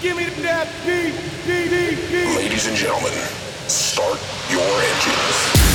Give me. Ladies and gentlemen, start your engines.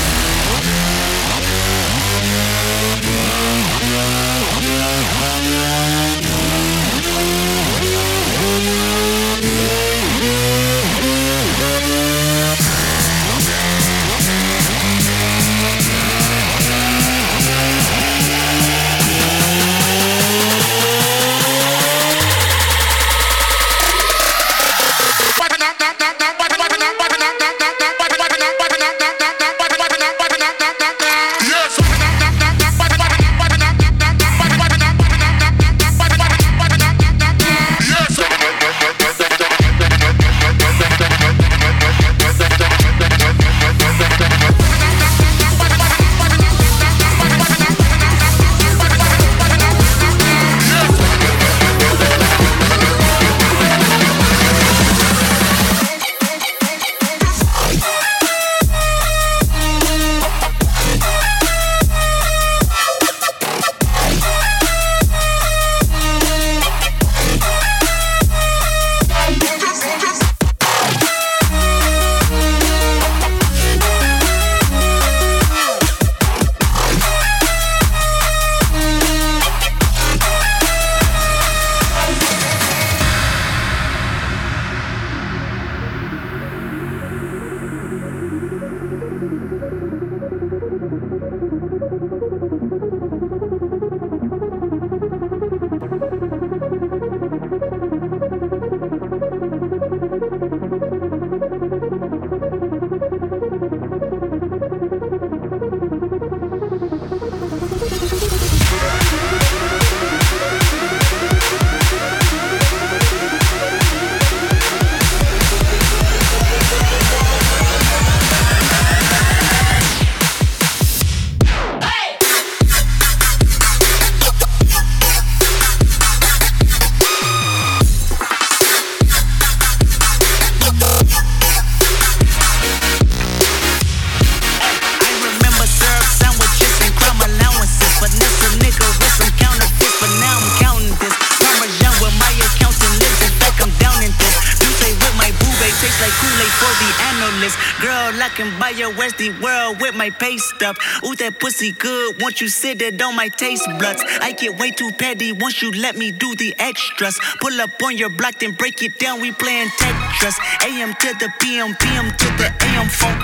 My pay stub. Ooh, that pussy good. Once you sit it on my taste buds, I get way too petty once you let me do the extras. Pull up on your block, then break it down. We playing Tetris. AM to the PM, PM to the AM phone.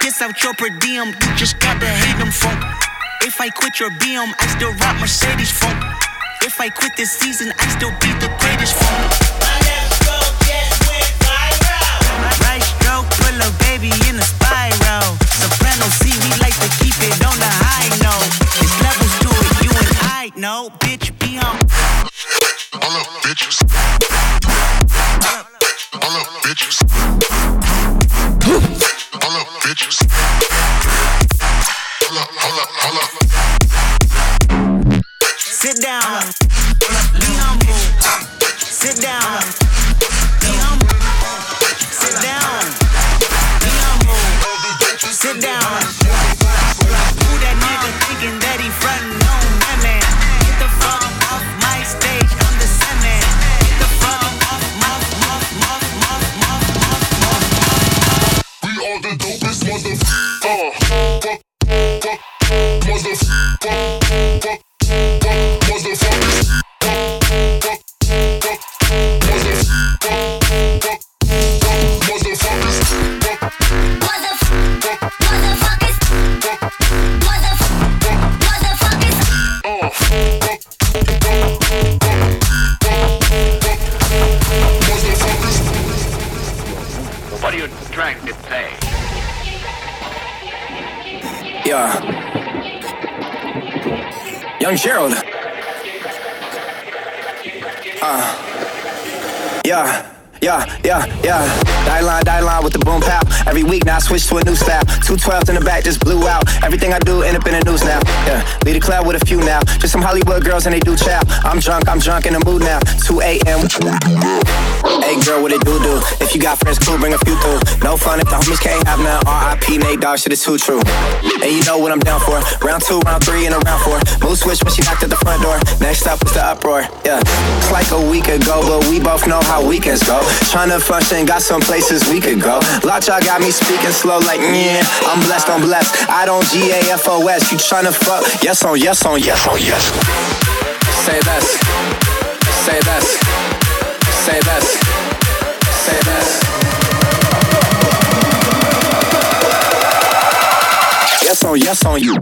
Piss out your per diem, you just gotta hate them phone. If I quit your BM, I still rock Mercedes phone. If I quit this season, I still be the greatest phone. Right stroke, put a baby in a spiral. Soprano C, we like to keep it on the Sit down. Be humble. Sit down. Sit down. up in the news now. Yeah, lead a cloud with a few now. Just some Hollywood girls and they do chow. I'm drunk, I'm drunk in the mood now. 2 a.m. Hey girl, what it do do? If you got friends, cool, bring a few through. No fun if the homies can't have none. R.I.P. Nate dog, shit is too true. And you know what I'm down for. Round two, round three, and a round four. Move switch when she knocked at the front door. Next up was the uproar. Yeah, it's like a week ago, but we both know how weekends go. Trying to function, got some places we could go. Lockjaw got me speaking slow, like yeah. I'm blessed, I'm blessed. I don't G A F O S ass, you tryna fuck. Yes on, yes on, yes on, yes. Say this, say this, say this, say this. Yes on, yes on you.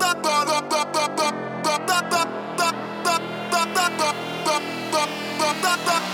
da da da da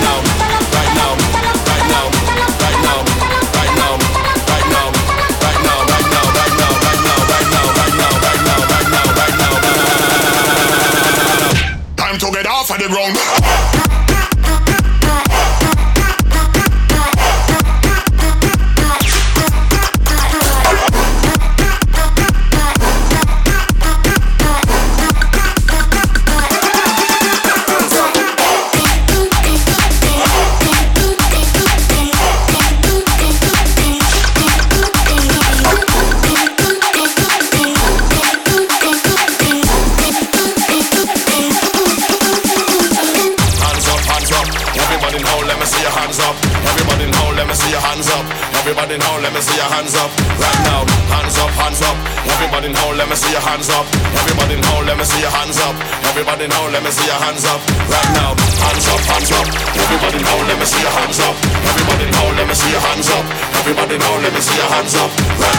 now. the ground.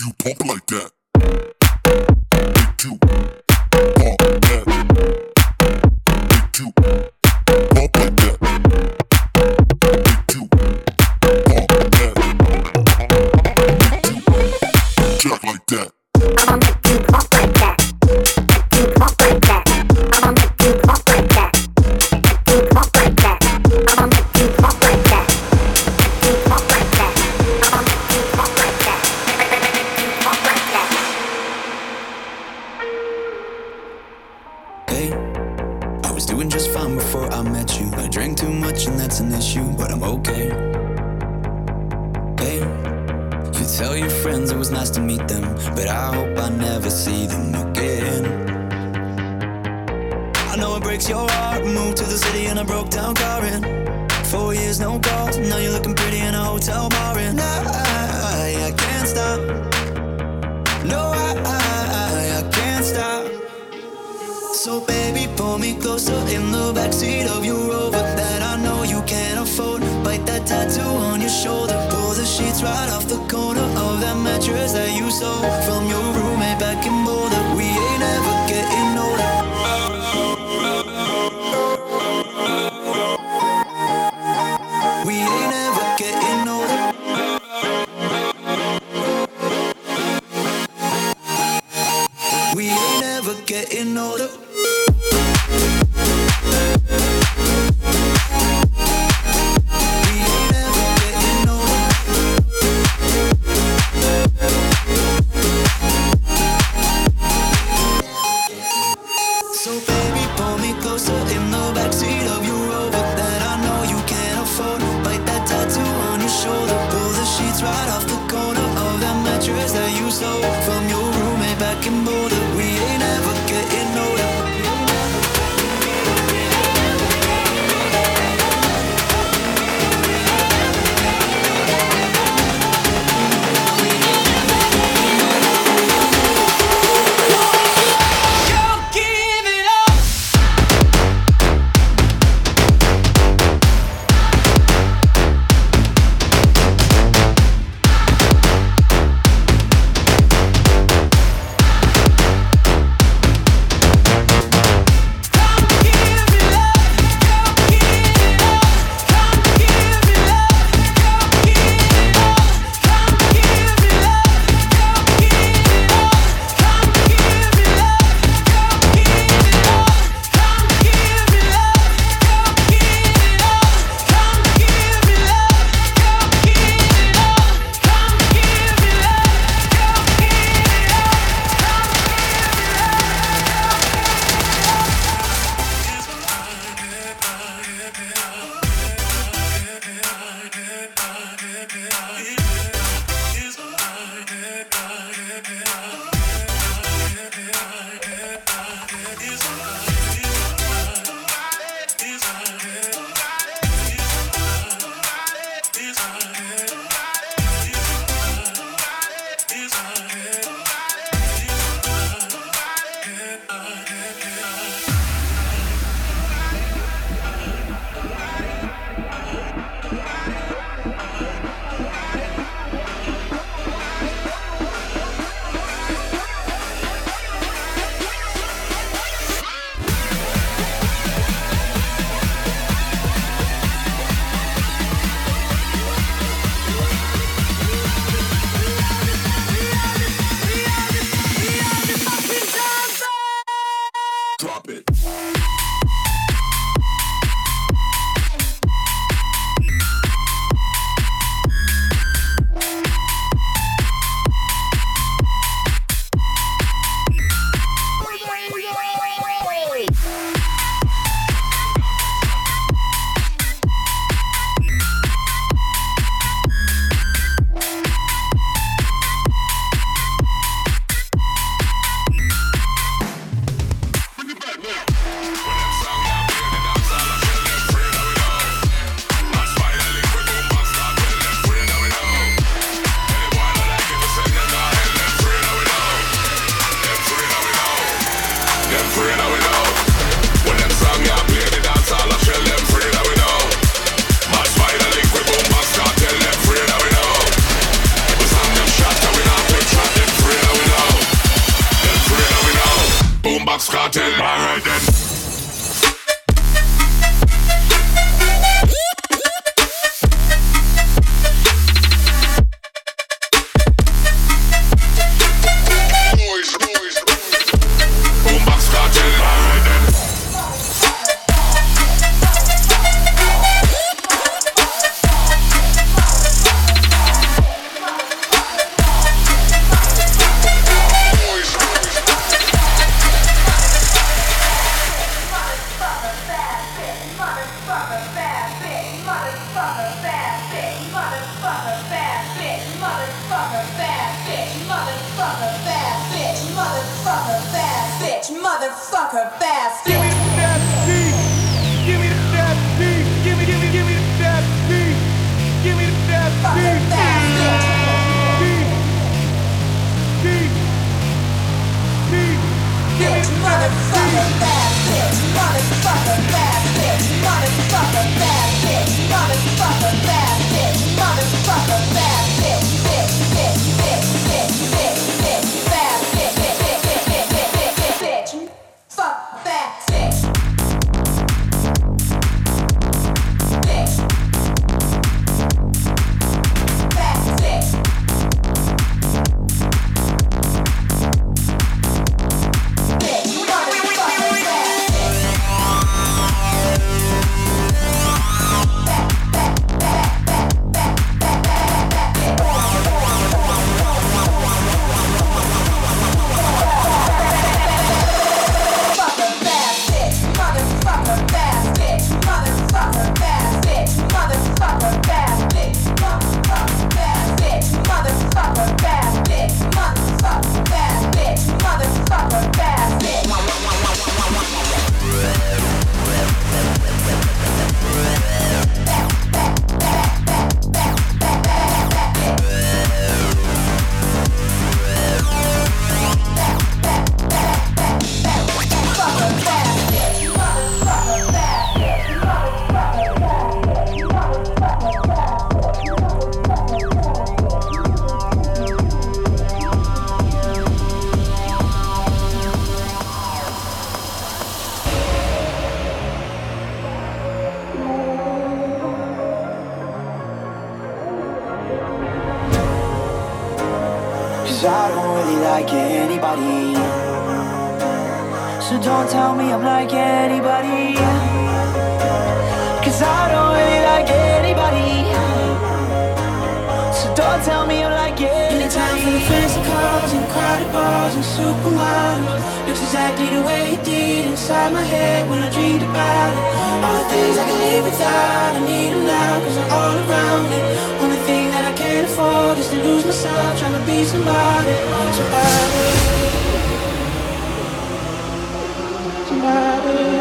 make you pump like that. Make you pump that. Make you. looking pretty in a hotel bar and I, I, I can't stop. No, I, I, I can't stop. So baby, pull me closer in the backseat of your Rover that I know you can't afford. Bite that tattoo on your shoulder, pull the sheets right off the corner of that mattress that you sold from your room. get in order. Don't tell me I'm like anybody. Cause I don't really like anybody. So don't tell me I'm like anybody Anytime for the fancy cars and crowded bars and supermodels Looks exactly the way it did inside my head when I dreamed about it. All the things I can live without, I need them now cause I'm all around it Only thing that I can't afford is to lose myself trying to be somebody. Somebody. matter.